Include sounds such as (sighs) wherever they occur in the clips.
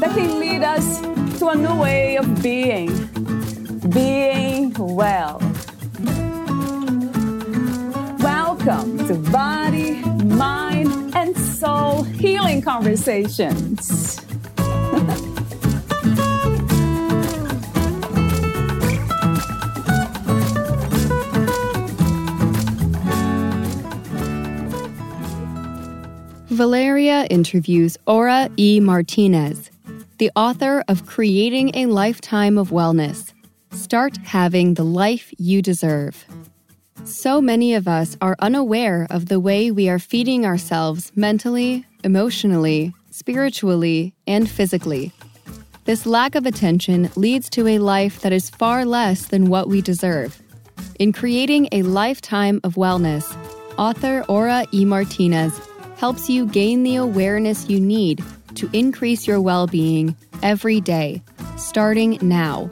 that can lead us to a new way of being, being well. Welcome to Body, Mind, and Soul Healing Conversations. Valeria interviews Aura E. Martinez, the author of Creating a Lifetime of Wellness. Start having the life you deserve. So many of us are unaware of the way we are feeding ourselves mentally, emotionally, spiritually, and physically. This lack of attention leads to a life that is far less than what we deserve. In creating a lifetime of wellness, author Aura E. Martinez helps you gain the awareness you need to increase your well being every day, starting now.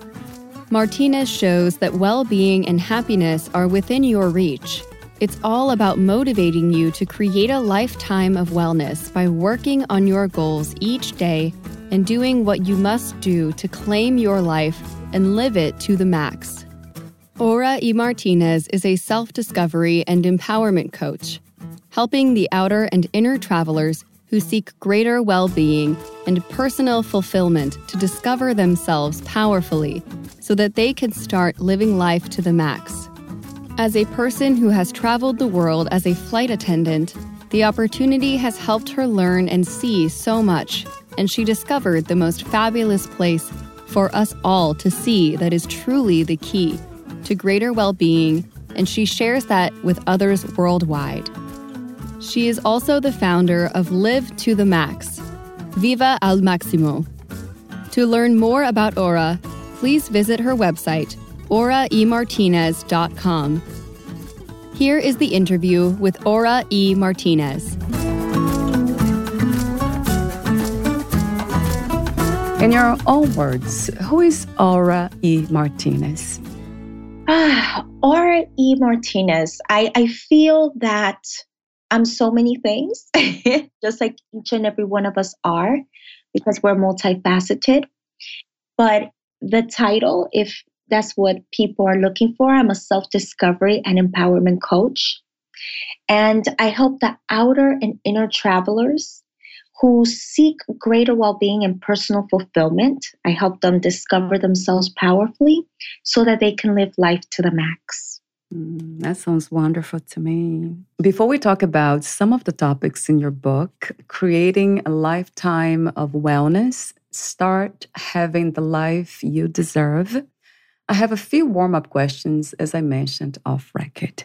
Martinez shows that well being and happiness are within your reach. It's all about motivating you to create a lifetime of wellness by working on your goals each day and doing what you must do to claim your life and live it to the max. Aura E. Martinez is a self discovery and empowerment coach, helping the outer and inner travelers who seek greater well being and personal fulfillment to discover themselves powerfully so that they can start living life to the max. As a person who has traveled the world as a flight attendant, the opportunity has helped her learn and see so much, and she discovered the most fabulous place for us all to see that is truly the key to greater well being, and she shares that with others worldwide. She is also the founder of Live to the Max, Viva al Maximo. To learn more about Aura, please visit her website, auraemartinez.com. Here is the interview with Aura E. Martinez. In your own words, who is Aura E. Martinez? Ah, Aura E. Martinez. I, I feel that I'm so many things, (laughs) just like each and every one of us are, because we're multifaceted. But the title, if that's what people are looking for, I'm a self discovery and empowerment coach. And I help the outer and inner travelers who seek greater well being and personal fulfillment. I help them discover themselves powerfully so that they can live life to the max. Mm, that sounds wonderful to me. Before we talk about some of the topics in your book, creating a lifetime of wellness, start having the life you deserve. I have a few warm up questions, as I mentioned off record.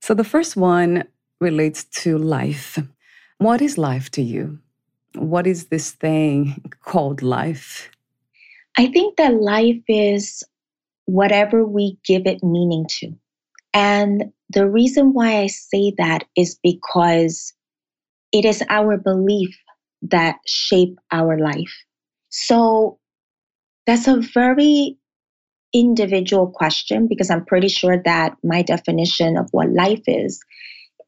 So the first one relates to life. What is life to you? What is this thing (laughs) called life? I think that life is whatever we give it meaning to. And the reason why I say that is because it is our belief that shape our life. So that's a very individual question because I'm pretty sure that my definition of what life is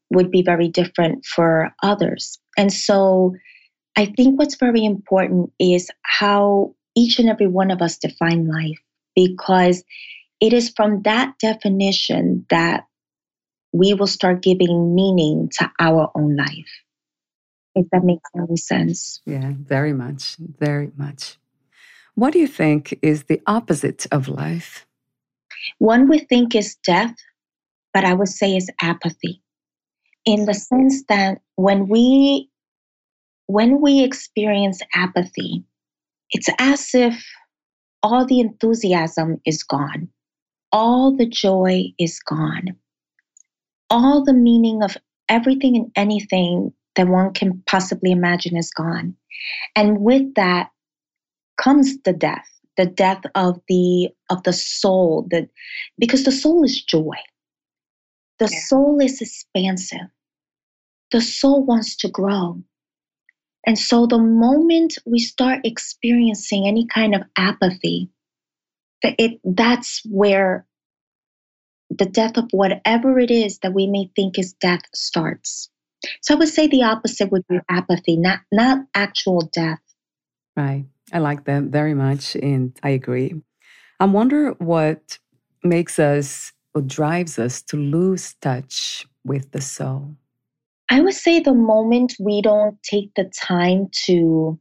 would be very different for others. And so I think what's very important is how each and every one of us define life because it is from that definition that we will start giving meaning to our own life. If that makes any sense. Yeah, very much. Very much. What do you think is the opposite of life? One would think is death, but I would say is apathy. In the sense that when we when we experience apathy, it's as if all the enthusiasm is gone all the joy is gone. All the meaning of everything and anything that one can possibly imagine is gone. And with that comes the death. the death of the of the soul, that because the soul is joy. The yeah. soul is expansive. The soul wants to grow. And so the moment we start experiencing any kind of apathy, it, that's where the death of whatever it is that we may think is death starts. So I would say the opposite would be apathy, not not actual death. Right. I like that very much and I agree. I wonder what makes us or drives us to lose touch with the soul. I would say the moment we don't take the time to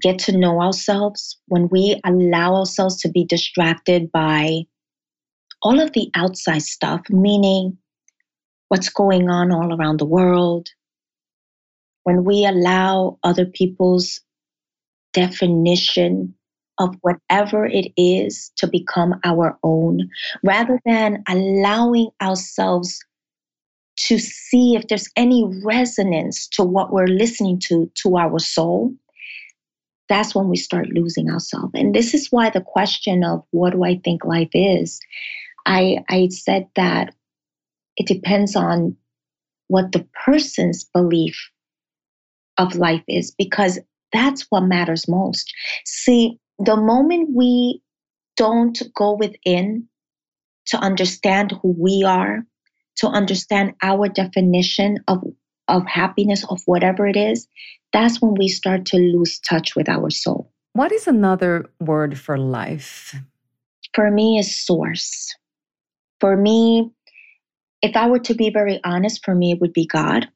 get to know ourselves, when we allow ourselves to be distracted by all of the outside stuff, meaning what's going on all around the world, when we allow other people's definition of whatever it is to become our own, rather than allowing ourselves to see if there's any resonance to what we're listening to, to our soul, that's when we start losing ourselves. And this is why the question of what do I think life is, I, I said that it depends on what the person's belief of life is, because that's what matters most. See, the moment we don't go within to understand who we are, to understand our definition of, of happiness, of whatever it is, that's when we start to lose touch with our soul. What is another word for life? For me, is source. For me, if I were to be very honest, for me, it would be God.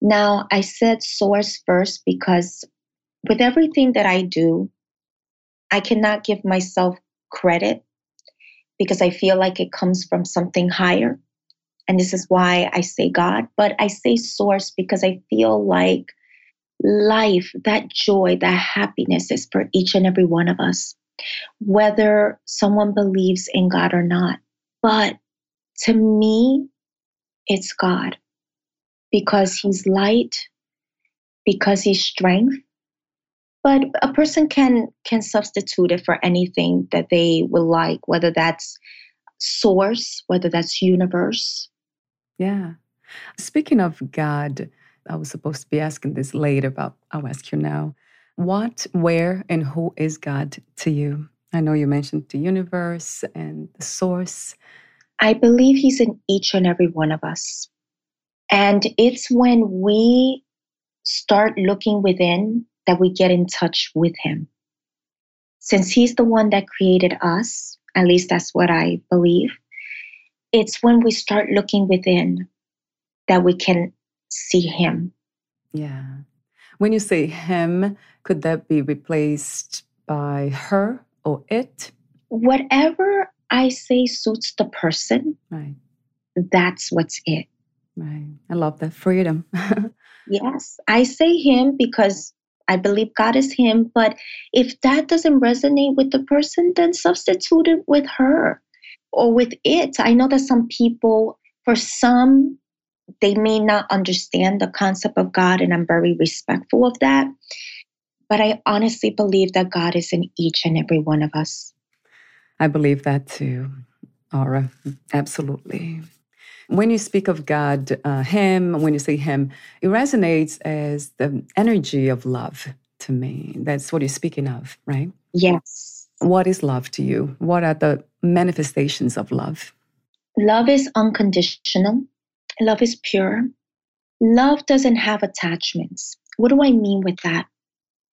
Now, I said source first because with everything that I do, I cannot give myself credit because I feel like it comes from something higher. And this is why I say God, but I say source because I feel like life, that joy, that happiness is for each and every one of us, whether someone believes in God or not. But to me, it's God. Because He's light, because He's strength, but a person can can substitute it for anything that they will like whether that's source whether that's universe. Yeah. Speaking of god i was supposed to be asking this later but i'll ask you now what where and who is god to you? I know you mentioned the universe and the source. I believe he's in each and every one of us. And it's when we start looking within that we get in touch with Him. Since He's the one that created us, at least that's what I believe, it's when we start looking within that we can see Him. Yeah. When you say Him, could that be replaced by her or it? Whatever I say suits the person. Right. That's what's it. Right. I love that freedom. (laughs) yes. I say him because I believe God is Him. But if that doesn't resonate with the person, then substitute it with her or with it. I know that some people, for some, they may not understand the concept of God, and I'm very respectful of that. But I honestly believe that God is in each and every one of us. I believe that too, Aura. Absolutely. When you speak of God, uh, Him, when you say Him, it resonates as the energy of love to me. That's what you're speaking of, right? Yes. What is love to you? What are the manifestations of love? Love is unconditional, love is pure. Love doesn't have attachments. What do I mean with that?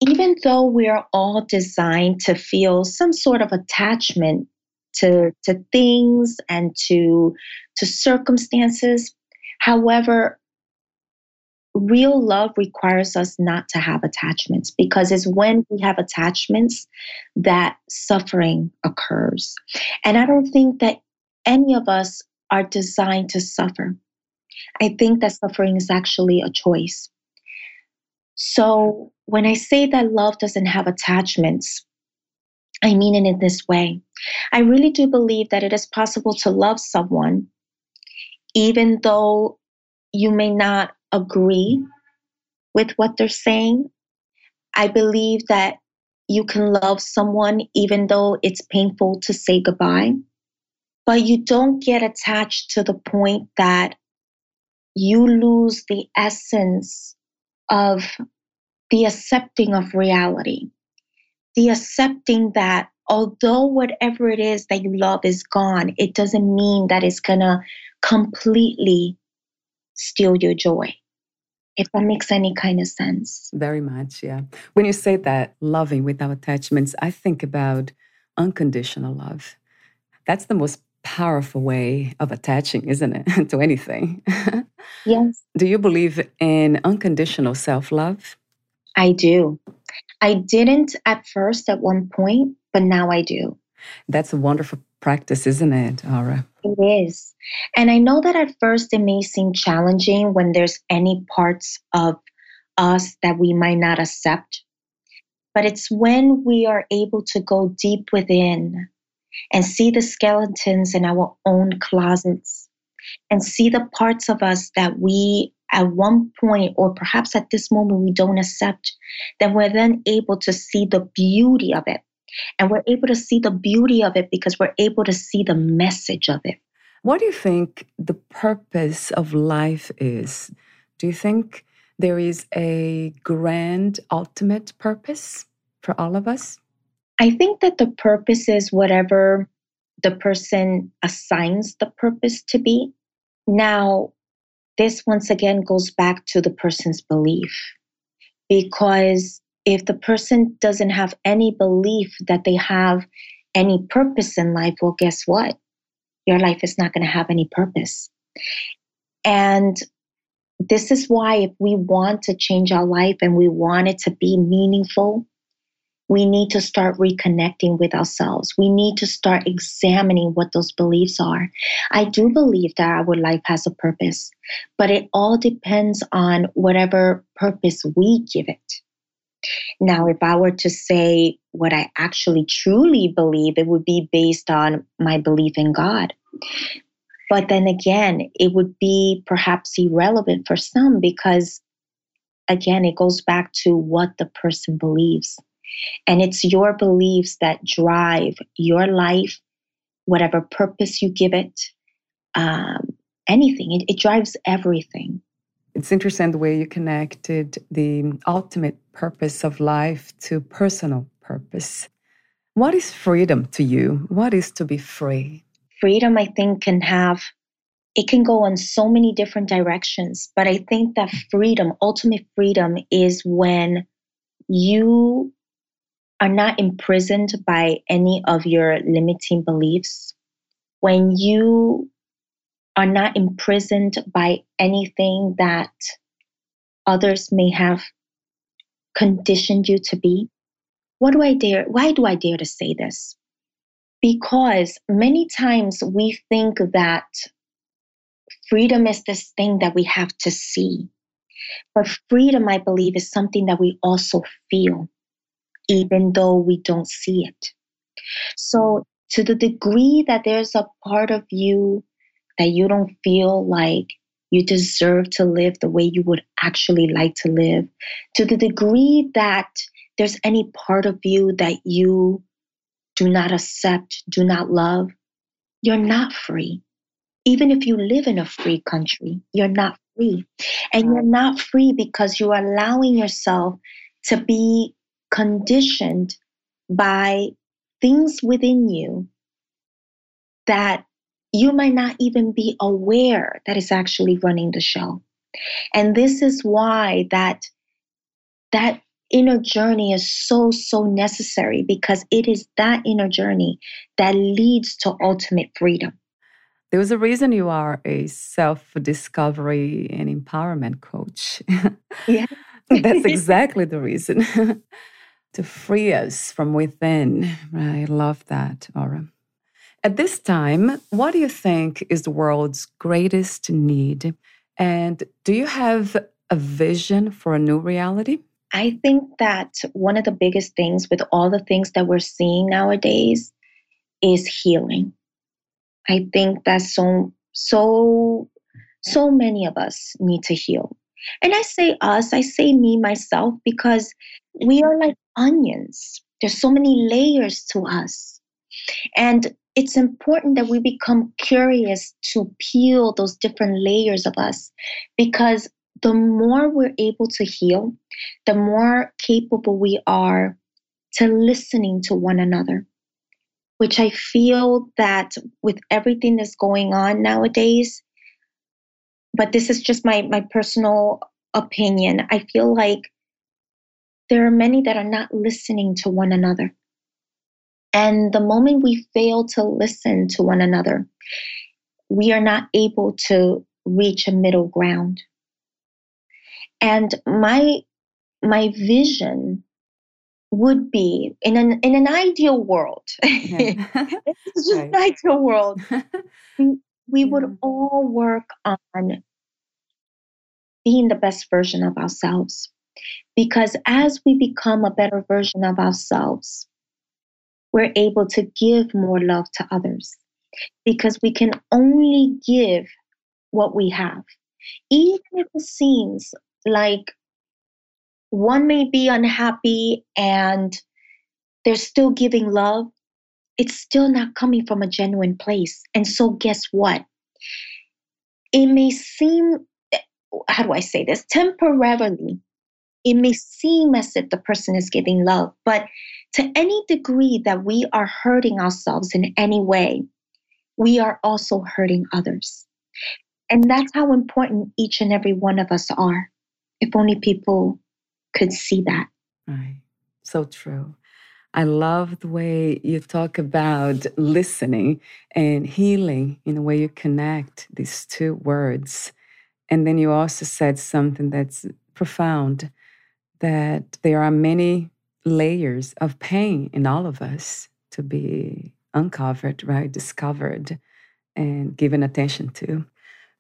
Even though we are all designed to feel some sort of attachment to, to things and to, to circumstances. However, real love requires us not to have attachments because it's when we have attachments that suffering occurs. And I don't think that any of us are designed to suffer. I think that suffering is actually a choice. So when I say that love doesn't have attachments, I mean it in this way. I really do believe that it is possible to love someone even though you may not agree with what they're saying. I believe that you can love someone even though it's painful to say goodbye, but you don't get attached to the point that you lose the essence of the accepting of reality, the accepting that although whatever it is that you love is gone, it doesn't mean that it's to completely steal your joy. If that makes any kind of sense. Very much, yeah. When you say that, loving without attachments, I think about unconditional love. That's the most powerful way of attaching, isn't it, (laughs) to anything? (laughs) yes. Do you believe in unconditional self love? I do. I didn't at first at one point, but now I do. That's a wonderful practice, isn't it, Aura? It is. And I know that at first it may seem challenging when there's any parts of us that we might not accept. But it's when we are able to go deep within and see the skeletons in our own closets and see the parts of us that we at one point or perhaps at this moment we don't accept, then we're then able to see the beauty of it. And we're able to see the beauty of it because we're able to see the message of it. What do you think the purpose of life is? Do you think there is a grand ultimate purpose for all of us? I think that the purpose is whatever the person assigns the purpose to be. Now, this once again goes back to the person's belief. Because if the person doesn't have any belief that they have any purpose in life, well, guess what? Your life is not going to have any purpose. And this is why, if we want to change our life and we want it to be meaningful, we need to start reconnecting with ourselves. We need to start examining what those beliefs are. I do believe that our life has a purpose, but it all depends on whatever purpose we give it. Now, if I were to say what I actually truly believe, it would be based on my belief in God. But then again, it would be perhaps irrelevant for some because, again, it goes back to what the person believes. And it's your beliefs that drive your life, whatever purpose you give it, um, anything. It, it drives everything. It's interesting the way you connected the ultimate purpose of life to personal purpose. What is freedom to you? What is to be free? Freedom, I think, can have, it can go in so many different directions. But I think that freedom, ultimate freedom, is when you are not imprisoned by any of your limiting beliefs, when you are not imprisoned by anything that others may have conditioned you to be. What do I dare? Why do I dare to say this? Because many times we think that freedom is this thing that we have to see. But freedom, I believe, is something that we also feel even though we don't see it. So, to the degree that there's a part of you that you don't feel like you deserve to live the way you would actually like to live, to the degree that there's any part of you that you do not accept, do not love, you're not free. Even if you live in a free country, you're not free. And you're not free because you're allowing yourself to be conditioned by things within you that you might not even be aware that is actually running the show. And this is why that that inner journey is so so necessary because it is that inner journey that leads to ultimate freedom. There was a reason you are a self discovery and empowerment coach. (laughs) Yeah. That's (laughs) exactly the reason. (laughs) to free us from within. I love that, Aura. At this time, what do you think is the world's greatest need? And do you have a vision for a new reality? I think that one of the biggest things with all the things that we're seeing nowadays is healing. I think that so so so many of us need to heal. And I say us, I say me myself because we are like onions. There's so many layers to us. And it's important that we become curious to peel those different layers of us because the more we're able to heal, the more capable we are to listening to one another. Which I feel that with everything that's going on nowadays, but this is just my, my personal opinion, I feel like there are many that are not listening to one another. And the moment we fail to listen to one another, we are not able to reach a middle ground. And my my vision would be in an in an ideal world. (laughs) Yeah. it's just (laughs) right. an ideal world. (laughs) we, we would all work on being the best version of ourselves. Because as we become a better version of ourselves, we're able to give more love to others because we can only give what we have. Even if it seems like one may be unhappy and they're still giving love, it's still not coming from a genuine place. And so, guess what? It may seem, how do I say this? Temporarily, it may seem as if the person is giving love, but to any degree that we are hurting ourselves in any way, we are also hurting others. And that's how important each and every one of us are. If only people could see that. Right. So true. I love the way you talk about listening and healing in the way you connect these two words. And then you also said something that's profound that there are many layers of pain in all of us to be uncovered, right? Discovered and given attention to.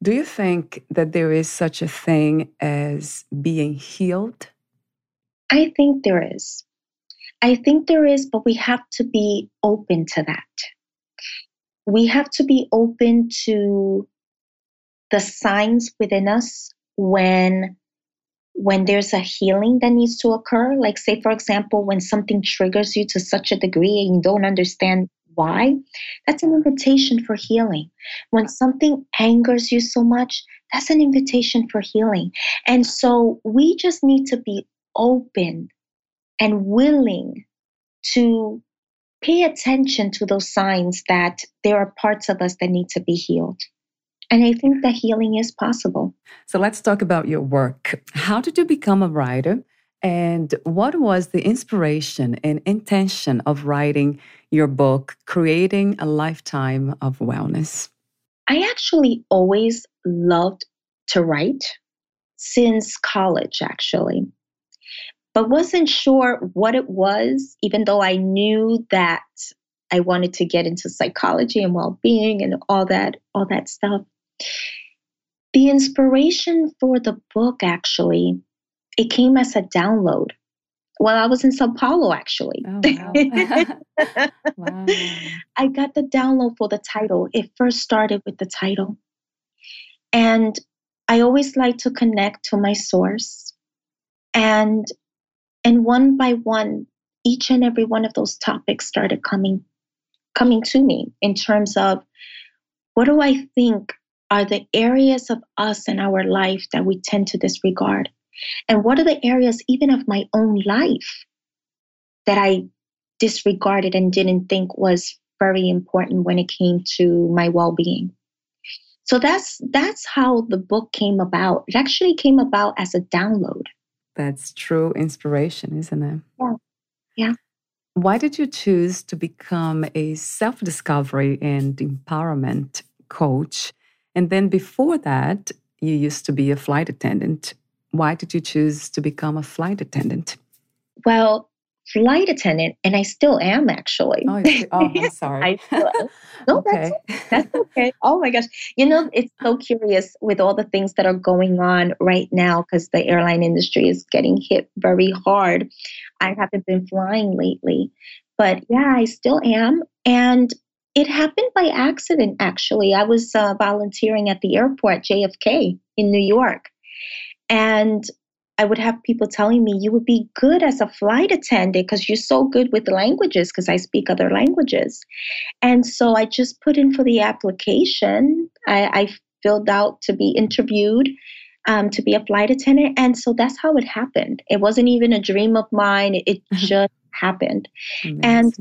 Do you think that there is such a thing as being healed? I think there is. I think there is, but we have to be open to that. We have to be open to the signs within us when when there's a healing that needs to occur, like say, for example, when something triggers you to such a degree and you don't understand why, that's an invitation for healing. When something angers you so much, that's an invitation for healing. And so we just need to be open and willing to pay attention to those signs that there are parts of us that need to be healed. And I think that healing is possible. So let's talk about your work. How did you become a writer? And what was the inspiration and intention of writing your book, Creating a Lifetime of Wellness? I actually always loved to write since college, actually, but wasn't sure what it was, even though I knew that I wanted to get into psychology and well-being and all that, all that stuff. The inspiration for the book actually, it came as a download. Well, I was in Sao Paulo actually. Oh, (laughs) wow. (laughs) wow. I got the download for the title. It first started with the title. And I always like to connect to my source. And and one by one, each and every one of those topics started coming coming to me in terms of what do I think are the areas of us in our life that we tend to disregard? And what are the areas, even of my own life, that I disregarded and didn't think was very important when it came to my well-being? So that's that's how the book came about. It actually came about as a download. That's true inspiration, isn't it? Yeah. Yeah. Why did you choose to become a self discovery and empowerment coach and then before that, you used to be a flight attendant. Why did you choose to become a flight attendant? Well, flight attendant, and I still am actually. Oh, oh I'm (laughs) sorry. (laughs) no, okay. that's, that's okay. Oh my gosh. You know, it's so curious with all the things that are going on right now because the airline industry is getting hit very hard. I haven't been flying lately, but yeah, I still am. And it happened by accident, actually. I was uh, volunteering at the airport, JFK, in New York. And I would have people telling me, you would be good as a flight attendant because you're so good with languages, because I speak other languages. And so I just put in for the application. I, I filled out to be interviewed um, to be a flight attendant. And so that's how it happened. It wasn't even a dream of mine, it, it uh-huh. just happened. Amazing. And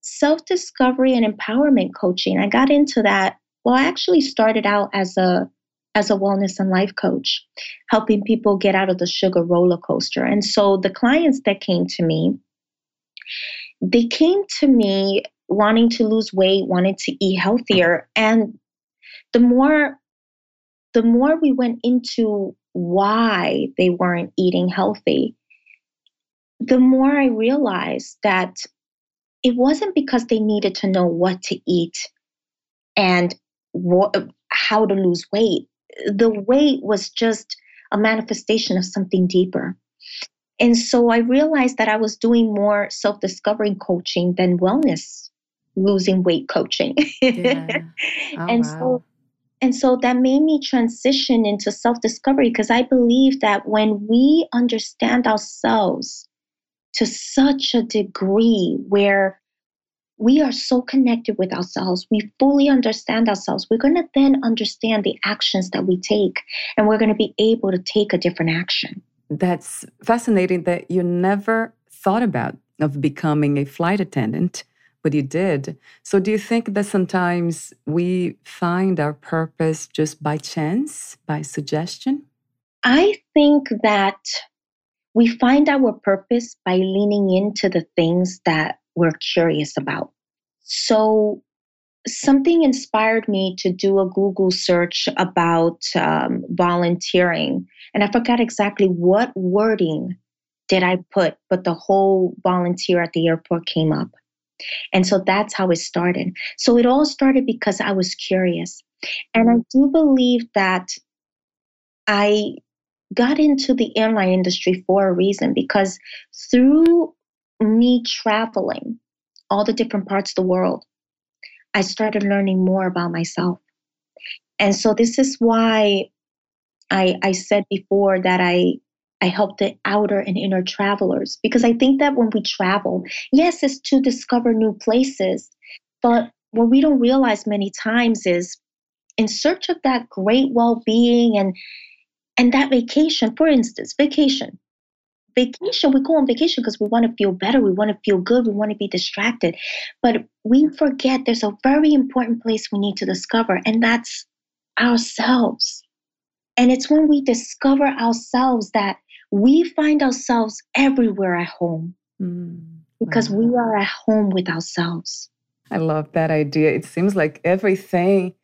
self discovery and empowerment coaching, I got into that. Well, I actually started out as a as a wellness and life coach, helping people get out of the sugar roller coaster. And so the clients that came to me, they came to me wanting to lose weight, wanting to eat healthier. And the more the more we went into why they weren't eating healthy, the more I realized that it wasn't because they needed to know what to eat and what, how to lose weight the weight was just a manifestation of something deeper. And so I realized that I was doing more self discovery coaching than wellness losing weight coaching. Yeah. (laughs) Oh, and wow. so and so that made me transition into self discovery because I believe that when we understand ourselves to such a degree where we are so connected with ourselves, we fully understand ourselves, we're going to then understand the actions that we take, and we're going to be able to take a different action. That's fascinating that you never thought about of becoming a flight attendant, but you did. So do you think that sometimes we find our purpose just by chance, by suggestion? I think that we find our purpose by leaning into the things that we're curious about. So, something inspired me to do a Google search about um, volunteering. And I forgot exactly what wording did I put, but the whole volunteer at the airport came up. And so that's how it started. So it all started because I was curious. And I do believe that I got into the airline industry for a reason because through me traveling all the different parts of the world, I started learning more about myself. And so this is why I, I said before that I I help the outer and inner travelers because I think that when we travel, yes, it's to discover new places, but what we don't realize many times is in search of that great well-being and and that vacation, for instance, vacation vacation, we go on vacation because we want to feel better, we want to feel good, we want to be distracted. But we forget there's a very important place we need to discover, and that's ourselves. And it's when we discover ourselves that we find ourselves everywhere at home mm, because wow. we are at home with ourselves. I love that idea. It seems like everything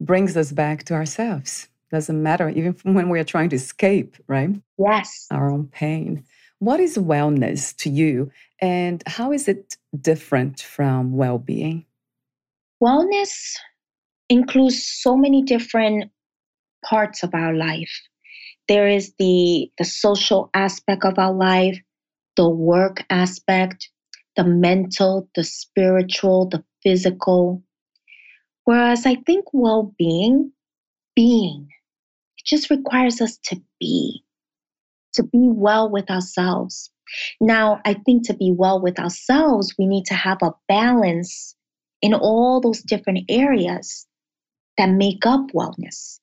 brings us back to ourselves. Doesn't matter, even (laughs) when we are trying to escape, right? Yes. Our own pain. What is wellness to you, and how is it different from well being? Wellness includes so many different parts of our life. There is the, the social aspect of our life, the work aspect, the mental, the spiritual, the physical. Whereas I think well being, being, it just requires us to be, to be well with ourselves. Now, I think to be well with ourselves, we need to have a balance in all those different areas that make up wellness.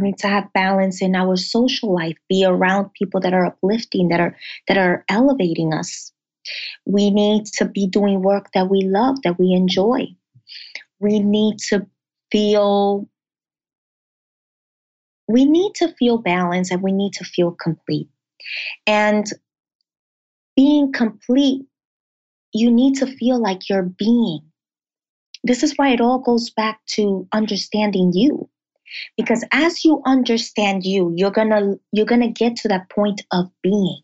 We need to have balance in our social life, be around people that are uplifting, that are that are elevating us. We need to be doing work that we love, that we enjoy. We need to feel we need to feel balanced and we need to feel complete. And being complete, you need to feel like you're being. This is why it all goes back to understanding you. Because as you understand you, you're to you're to get to that point of being.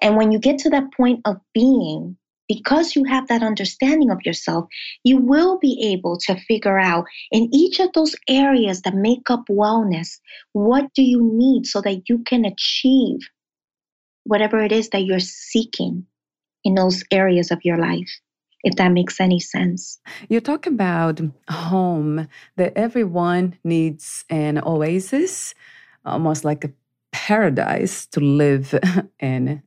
And when you get to that point of being, because you have that understanding of yourself, you will be able to figure out in each of those areas that make up wellness, what do you need so that you can achieve whatever it is that you're seeking in those areas of your life if that makes any sense. You talk about home, that everyone needs an oasis, almost like a paradise to live (laughs) in.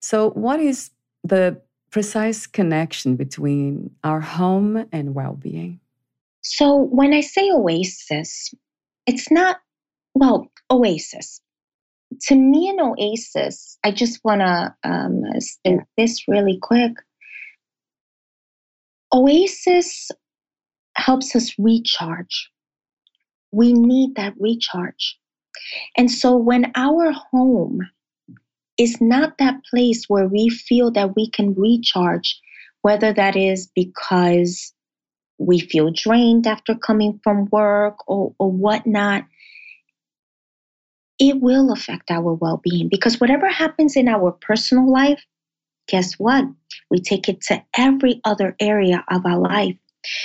So, what is the precise connection between our home and well being? So, when I say oasis, it's not, well, oasis. To me, an oasis, I just want to um, state this really quick. Oasis helps us recharge. We need that recharge. And so when our home is not that place where we feel that we can recharge, whether that is because we feel drained after coming from work or, or whatnot, it will affect our well being because whatever happens in our personal life, guess what? We take it to every other area of our life.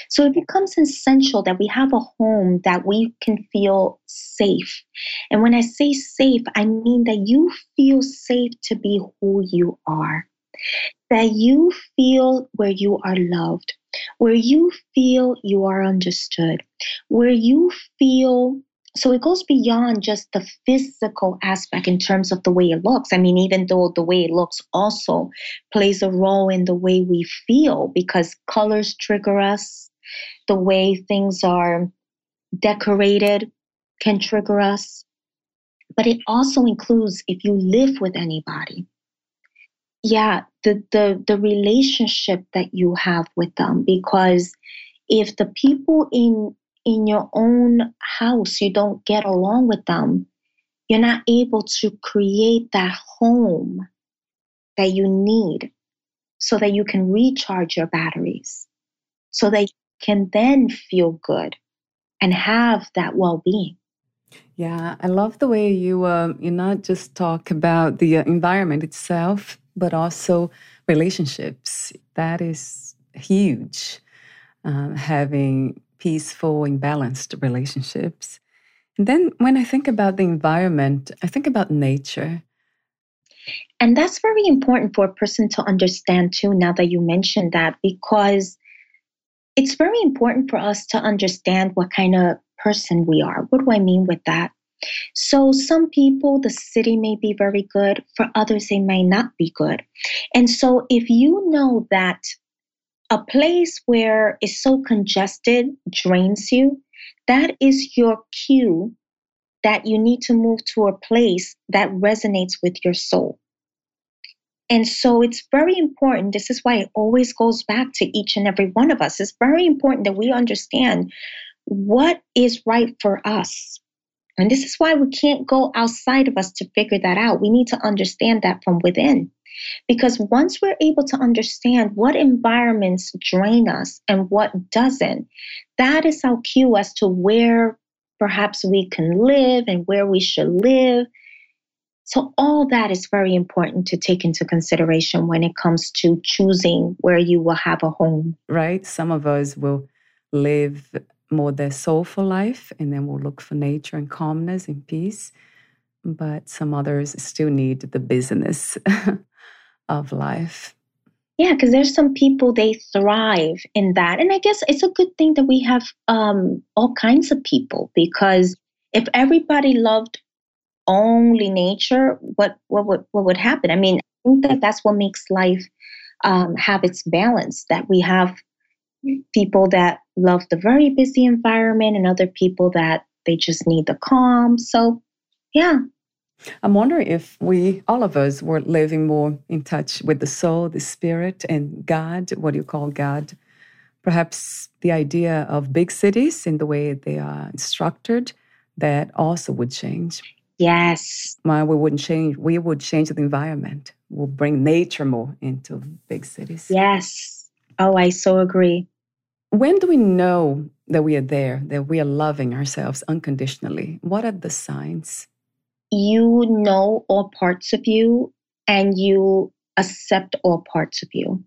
So it becomes essential that we have a home that we can feel safe. And when I say safe, I mean that you feel safe to be who you are, that you feel where you are loved, where you feel you are understood, where you feel so it goes beyond just the physical aspect in terms of the way it looks. I mean, even though the way it looks also plays a role in the way we feel because colors trigger us, the way things are decorated can trigger us. But it also includes if you live with anybody. Yeah, the the the relationship that you have with them because if the people in in your own house, you don't get along with them, you're not able to create that home that you need so that you can recharge your batteries, so that you can then feel good and have that well being. Yeah, I love the way you uh, you not just talk about the uh, environment itself, but also relationships. That is huge. Um, having peaceful and balanced relationships. And then when I think about the environment, I think about nature. And that's very important for a person to understand too, now that you mentioned that, because it's very important for us to understand what kind of person we are. What do I mean with that? So, some people, the city may be very good, for others, they may not be good. And so, if you know that a place where it's so congested drains you, that is your cue that you need to move to a place that resonates with your soul. And so it's very important. This is why it always goes back to each and every one of us. It's very important that we understand what is right for us. And this is why we can't go outside of us to figure that out. We need to understand that from within. Because once we're able to understand what environments drain us and what doesn't, that is our cue as to where perhaps we can live and where we should live. So, all that is very important to take into consideration when it comes to choosing where you will have a home. Right? Some of us will live more their soulful life and then we'll look for nature and calmness and peace. But some others still need the business (laughs) of life. Yeah, because there's some people they thrive in that, and I guess it's a good thing that we have um, all kinds of people because if everybody loved only nature, what what would what would happen? I mean, I think that that's what makes life um, have its balance. That we have people that love the very busy environment, and other people that they just need the calm. So, yeah, I'm wondering if we, all of us, were living more in touch with the soul, the spirit, and God. What do you call God? Perhaps the idea of big cities in the way they are structured, that also would change. Yes. Well, we wouldn't change. We would change the environment. We'll bring nature more into big cities. Yes. Oh, I so agree. When do we know that we are there, that we are loving ourselves unconditionally? What are the signs? you know all parts of you and you accept all parts of you.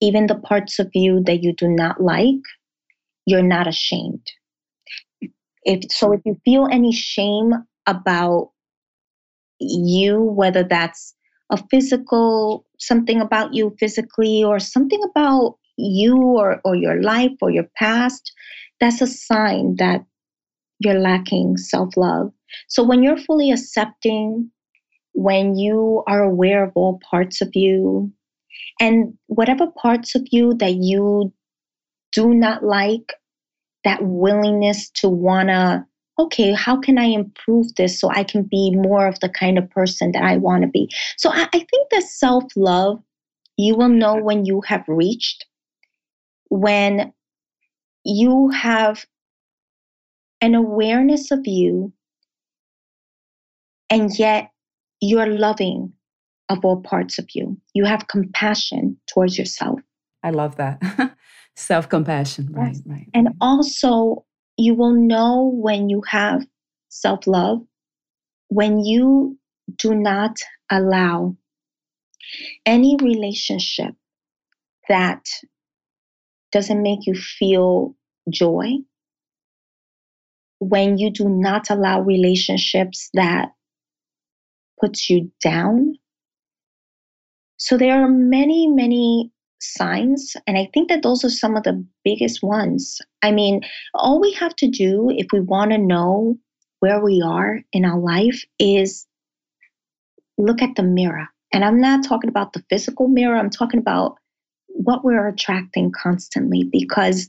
Even the parts of you that you do not like, you're not ashamed. If so if you feel any shame about you, whether that's a physical something about you physically or something about you or, or your life or your past, that's a sign that you're lacking self love. So when you're fully accepting, when you are aware of all parts of you, and whatever parts of you that you do not like, that willingness to wanna, okay, how can I improve this so I can be more of the kind of person that I wanna be? So I, I think that self love, you will know when you have reached, when you have an awareness of you, and yet you're loving of all parts of you. You have compassion towards yourself. I love that. (laughs) Self compassion. Right, yes. right. And also, you will know when you have self love, when you do not allow any relationship that doesn't make you feel joy, when you do not allow relationships that puts you down. So there are many, many signs. And I think that those are some of the biggest ones. I mean, all we have to do if we want to know where we are in our life is look at the mirror. And I'm not talking about the physical mirror, I'm talking about what we're attracting constantly because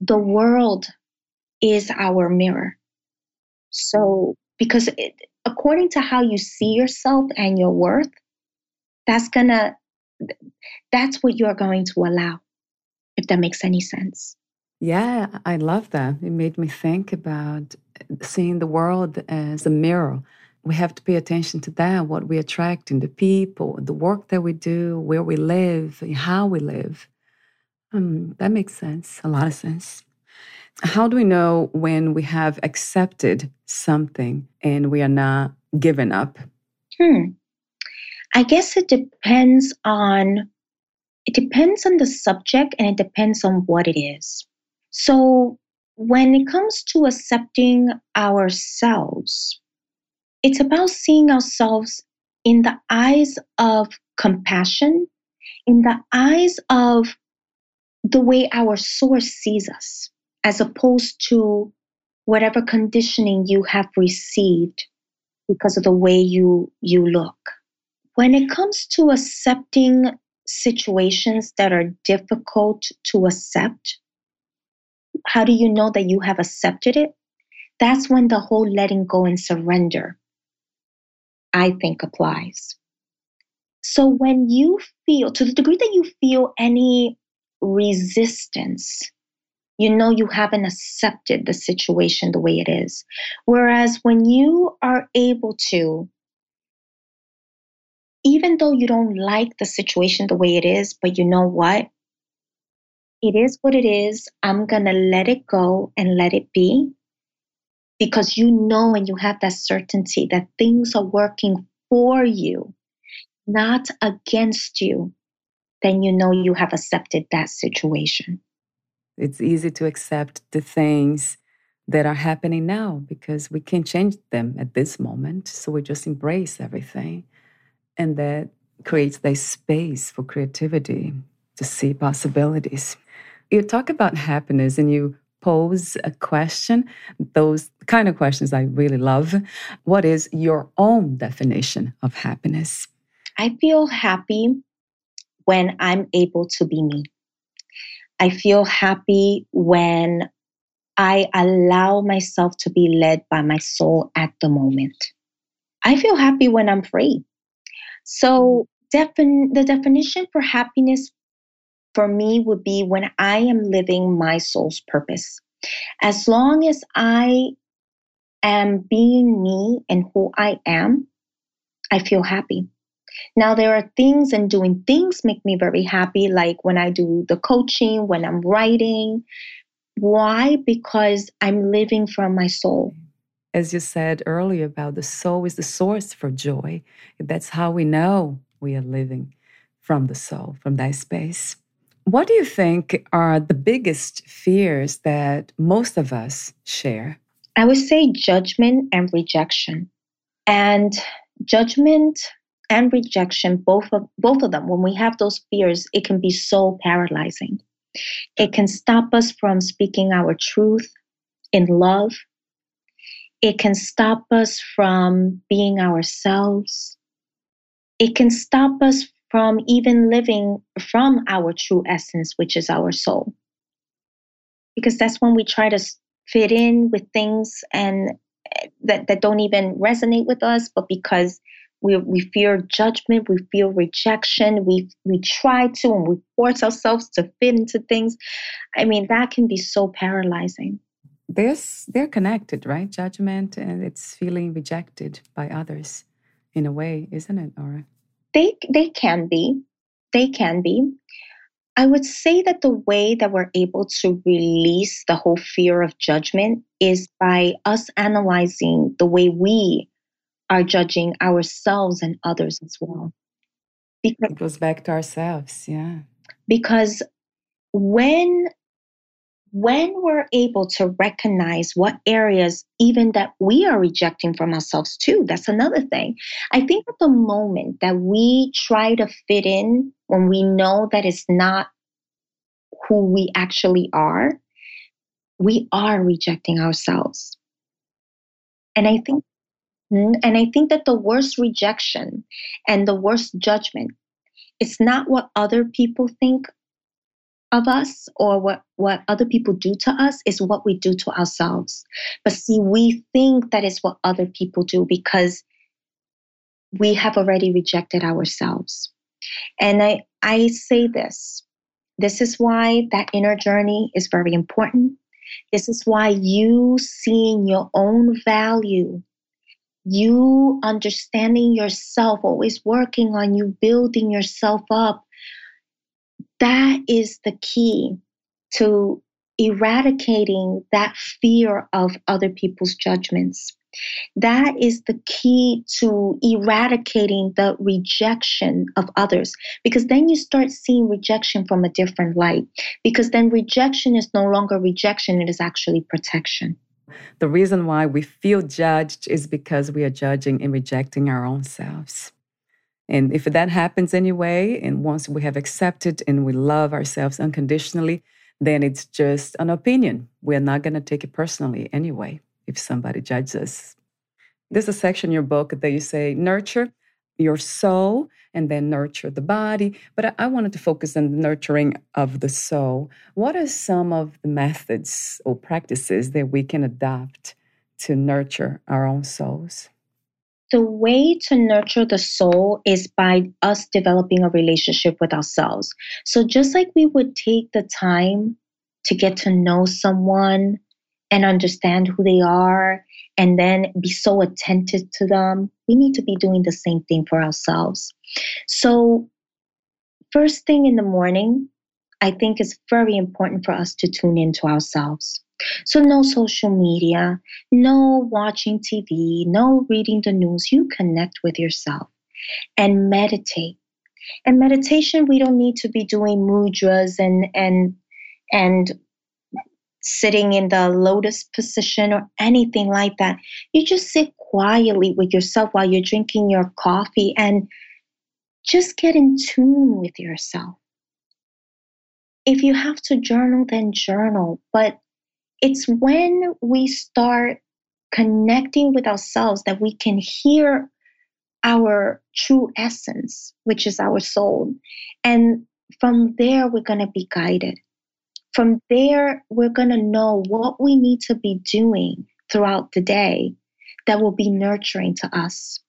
the world is our mirror. So, because it, according to how you see yourself and your worth, that's gonna that's what you're going to allow, if that makes any sense. Yeah, I love that. It made me think about seeing the world as a mirror. We have to pay attention to that, what we attract in the people, the work that we do, where we live, how we live. Um, that makes sense, a lot of sense. How do we know when we have accepted something and we are not giving up? Hmm. I guess it depends on it depends on the subject and it depends on what it is. So when it comes to accepting ourselves, it's about seeing ourselves in the eyes of compassion, in the eyes of the way our source sees us, as opposed to whatever conditioning you have received because of the way you you look when it comes to accepting situations that are difficult to accept, how do you know that you have accepted it? That's when the whole letting go and surrender, I think, applies. So when you feel, to the degree that you feel any resistance, you know you haven't accepted the situation the way it is. Whereas when you are able to even though you don't like the situation the way it is, but you know what? It is what it is. I'm going to let it go and let it be because you know and you have that certainty that things are working for you, not against you, then you know you have accepted that situation. It's easy to accept the things that are happening now because we can't change them at this moment. So we just embrace everything and that creates this space for creativity to see possibilities. You talk about happiness and you pose a question, those kind of questions I really love. What is your own definition of happiness? I feel happy when I'm able to be me. I feel happy when I allow myself to be led by my soul at the moment. I feel happy when I'm free. So, defin- the definition for happiness for me would be when I am living my soul's purpose. As long as I am being me and who I am, I feel happy. Now, there are things and doing things make me very happy, like when I do the coaching, when I'm writing. Why? Because I'm living from my soul as you said earlier about the soul is the source for joy. That's how we know we are living from the soul, from that space. What do you think are the biggest fears that most of us share? I would say judgment and rejection. And judgment and rejection, both of both of them, when we have those fears, it can be so paralyzing. It can stop us from speaking our truth in love It can stop us from being ourselves. It can stop us from even living from our true essence, which is our soul. Because that's when we try to fit in with things and eh, that, that don't even resonate with us, but because we, we fear judgment, we feel rejection, we we try to and we force ourselves to fit into things. I mean, that can be so paralyzing. This they're connected, right? Judgment and it's feeling rejected by others in a way, isn't it, Aura? They they can be. They can be. I would say that the way that we're able to release the whole fear of judgment is by us analyzing the way we are judging ourselves and others as well. Because, it goes back to ourselves, yeah. Because when when we're able to recognize what areas even that we are rejecting from ourselves too that's another thing i think at the moment that we try to fit in when we know that it's not who we actually are we are rejecting ourselves and i think. And I think that the worst rejection and the worst judgment, it's not what other people think of us or what, what other people do to us, is what we do to ourselves. But see, we think that is what other people do because we have already rejected ourselves. And I, I say this this is why that inner journey is very important. This is why you seeing your own value you understanding yourself, always working on you, building yourself up. That is the key to eradicating that fear of other people's judgments. That is the key to eradicating the rejection of others because then you start seeing rejection from a different light. Because then rejection is no longer rejection, it is actually protection. The reason why we feel judged is because we are judging and rejecting our own selves. And if that happens anyway, and once we have accepted and we love ourselves unconditionally, then it's just an opinion. We're not going to take it personally anyway if somebody judges us. There's a section in your book that you say, nurture your soul and then nurture the body. But I wanted to focus on the nurturing of the soul. What are some of the methods or practices that we can adopt to nurture our own souls? The way to nurture the soul is by us developing a relationship with ourselves. So, just like we would take the time to get to know someone and understand who they are and then be so attentive to them, we need to be doing the same thing for ourselves. So, first thing in the morning, I think it's very important for us to tune into ourselves. So, no social media, no watching TV, no reading the news. You connect with yourself and meditate. And meditation, we don't need to be doing mudras and and and sitting in the lotus position or anything like that. You just sit quietly with yourself while you're drinking your coffee and just get in tune with yourself. If you have to journal, then journal. But it's when we start connecting with ourselves that we can hear our true essence, which is our soul. And from there, we're going to be guided. From there, we're going to know what we need to be doing throughout the day that will be nurturing to us.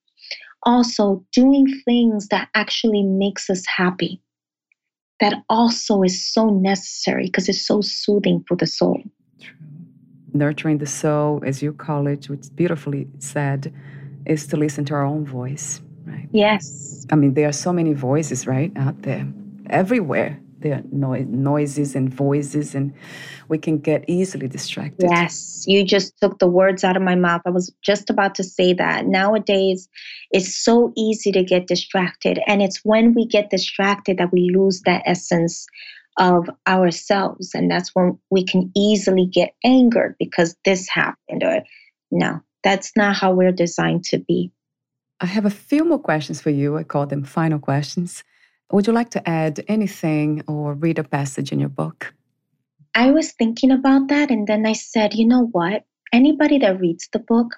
Also, doing things that actually makes us happy. That also is so necessary because it's so soothing for the soul. True. Nurturing the soul, as you call it, which beautifully said, is to listen to our own voice, right? Yes. I mean, there are so many voices, right, out there, everywhere there are no- noises and voices, and we can get easily distracted. Yes, you just took the words out of my mouth. I was just about to say that. Nowadays, it's so easy to get distracted, and it's when we get distracted that we lose that essence of ourselves, and that's when we can easily get angered because this happened. Or no, that's not how we're designed to be. I have a few more questions for you. I call them final questions. Would you like to add anything or read a passage in your book? I was thinking about that, and then I said, you know what? Anybody that reads the book,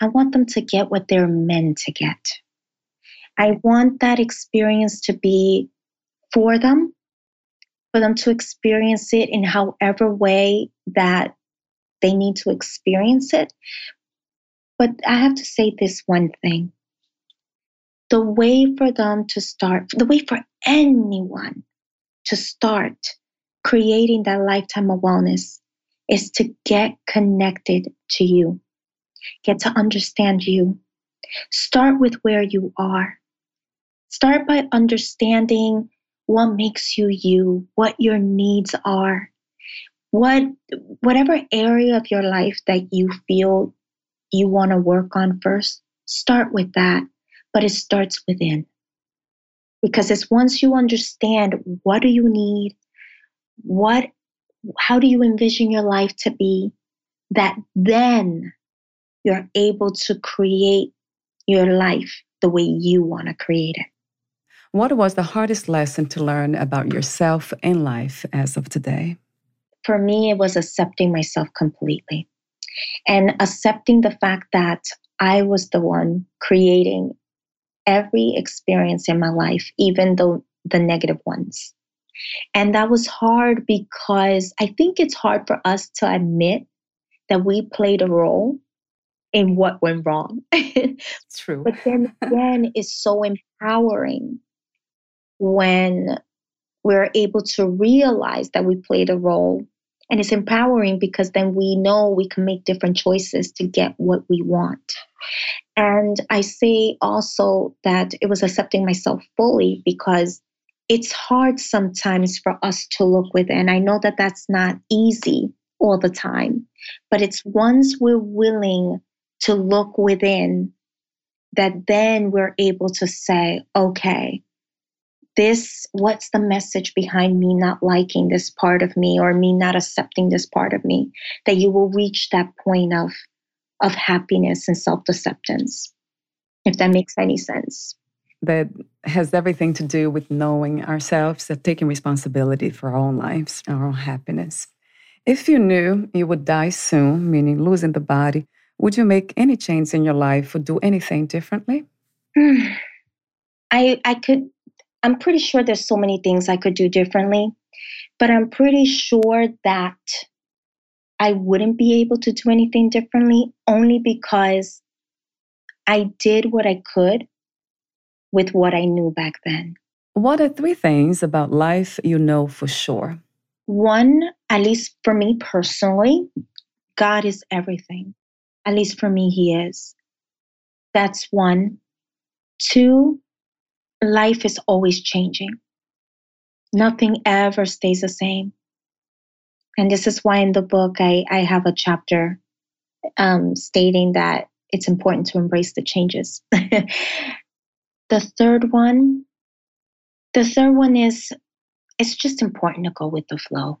I want them to get what they're meant to get. I want that experience to be for them, for them to experience it in however way that they need to experience it. But I have to say this one thing the way for them to start, the way for anyone to start creating that lifetime of wellness is to get connected to you, get to understand you. Start with where you are. Start by understanding what makes you you, what your needs are, what whatever area of your life that you feel you want to work on first, start with that, but it starts within. Because it's once you understand what do you need, what how do you envision your life to be, that then you're able to create your life the way you want to create it. What was the hardest lesson to learn about yourself in life as of today? For me, it was accepting myself completely and accepting the fact that I was the one creating every experience in my life, even though the negative ones. And that was hard because I think it's hard for us to admit that we played a role in what went wrong. (laughs) It's true. but then again, it's so empowering when we're able to realize that we played a role. And it's empowering because then we know we can make different choices to get what we want. And I say also that it was accepting myself fully because it's hard sometimes for us to look within. I know that that's not easy all the time, but it's once we're willing to look within that then we're able to say, okay, this what's the message behind me not liking this part of me or me not accepting this part of me? That you will reach that point of of happiness and self-acceptance if that makes any sense. That has everything to do with knowing ourselves and taking responsibility for our own lives our own happiness. If you knew you would die soon meaning losing the body would you make any change in your life or do anything differently? (sighs) I I could I'm pretty sure there's so many things I could do differently, but I'm pretty sure that I wouldn't be able to do anything differently only because I did what I could with what I knew back then. What are three things about life you know for sure? One, at least for me personally, God is everything. At least for me, He is. That's one. Two, life is always changing. Nothing ever stays the same. And this is why in the book I, I have a chapter um, stating that it's important to embrace the changes. (laughs) the third one, the third one is it's just important to go with the flow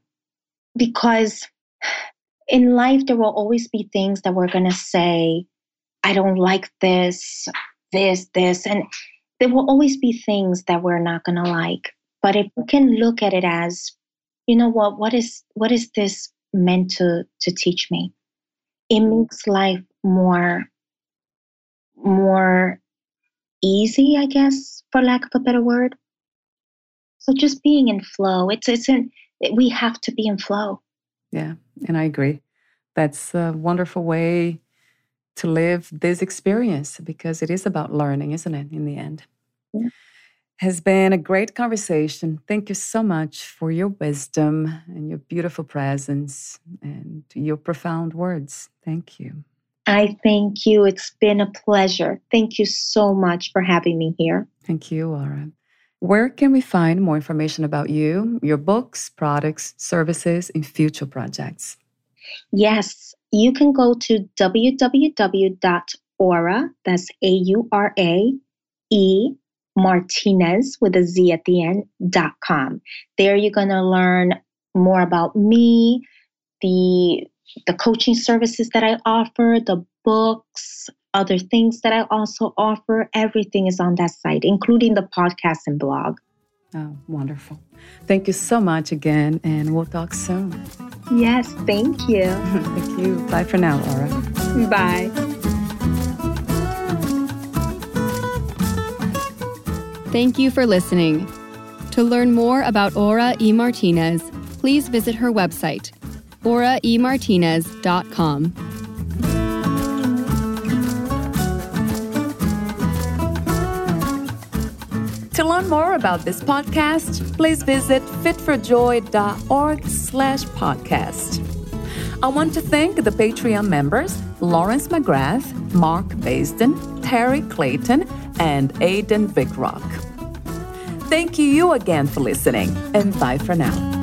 because in life there will always be things that we're going to say, I don't like this, this, this. And there will always be things that we're not going to like. But if we can look at it as, you know what, what is what is this meant to to teach me? It makes life more more easy, I guess, for lack of a better word. So just being in flow. It's it's we have to be in flow. Yeah, and I agree. That's a wonderful way to live this experience because it is about learning, isn't it, in the end? Yeah. Has been a great conversation. Thank you so much for your wisdom and your beautiful presence and your profound words. Thank you. I thank you. It's been a pleasure. Thank you so much for having me here. Thank you, Aura. Where can we find more information about you, your books, products, services, and future projects? Yes, you can go to www.aura, that's A U R A E Martinez with a Z at the end dot com. There you're gonna learn more about me, the the coaching services that I offer, the books, other things that I also offer. Everything is on that site, including the podcast and blog. Oh, wonderful. Thank you so much again, and we'll talk soon. Yes, thank you. (laughs) thank you. Bye for now, Aura. Bye. Thank you for listening. To learn more about Aura E. Martinez, please visit her website, auraemartinez.com. To learn more about this podcast, please visit fitforjoy.org slash podcast. I want to thank the Patreon members Lawrence McGrath, Mark Basden, Terry Clayton, and Aidan Vickrock. Thank you again for listening, and bye for now.